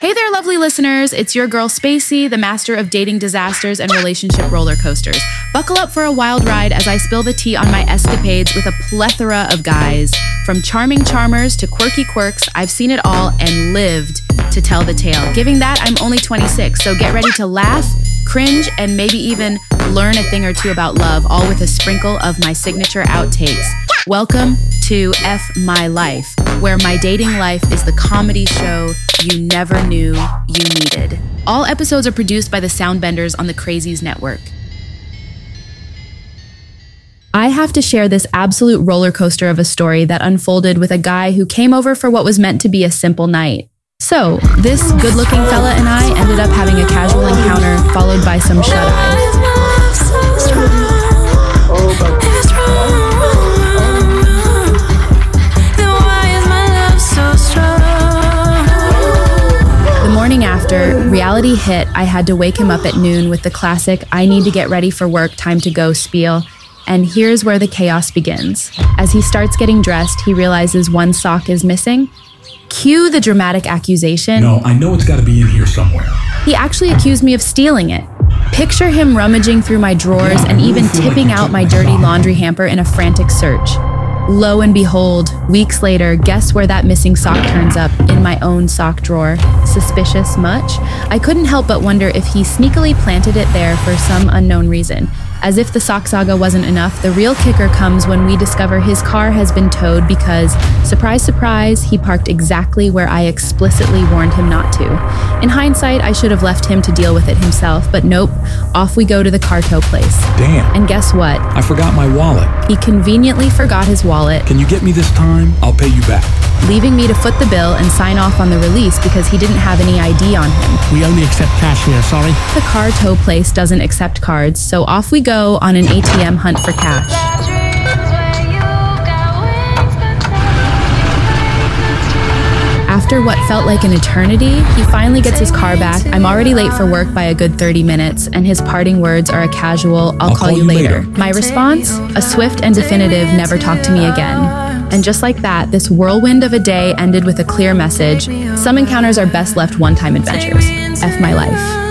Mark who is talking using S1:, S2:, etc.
S1: Hey there, lovely listeners. It's your girl Spacey, the master of dating disasters and relationship roller coasters. Buckle up for a wild ride as I spill the tea on my escapades with a plethora of guys. From charming charmers to quirky quirks, I've seen it all and lived to tell the tale. Giving that, I'm only 26, so get ready to laugh, cringe, and maybe even learn a thing or two about love, all with a sprinkle of my signature outtakes. Welcome to F My Life, where my dating life is the comedy show you never knew you needed. All episodes are produced by the Soundbenders on the Crazies Network. I have to share this absolute roller coaster of a story that unfolded with a guy who came over for what was meant to be a simple night. So, this good looking fella and I ended up having a casual encounter followed by some shut eye. After, reality hit. I had to wake him up at noon with the classic I need to get ready for work, time to go spiel. And here's where the chaos begins. As he starts getting dressed, he realizes one sock is missing. Cue the dramatic accusation.
S2: No, I know it's got to be in here somewhere.
S1: He actually accused me of stealing it. Picture him rummaging through my drawers
S2: Yeah,
S1: and even
S2: like
S1: tipping
S2: you
S1: out my dirty laundry hamper in a frantic search. Lo and behold, weeks later, guess where that missing sock turns up? In my own sock drawer. Suspicious much? I couldn't help but wonder if he sneakily planted it there for some unknown reason. As if the sock saga wasn't enough, the real kicker comes when we discover his car has been towed because, surprise, surprise, he parked exactly where I explicitly warned him not to. In hindsight, I should have left him to deal with it himself, but nope, off we go to the car tow place.
S2: Damn.
S1: And guess what?
S2: I forgot my wallet.
S1: He conveniently forgot his wallet,
S2: Can you get me this time? I'll pay you back.
S1: leaving me to foot the bill and sign off on the release because he didn't have any ID on him.
S3: We only accept cash here, sorry.
S1: The car tow place doesn't accept cards, so off we go on an ATM hunt for cash. After what felt like an eternity, he finally gets his car back. I'm already late for work by a good 30 minutes, and his parting words are a casual, I'll, call, you later. My response? A swift and definitive, never talk to me again. And just like that, this whirlwind of a day ended with a clear message. Some encounters are best left one time adventures. F my life.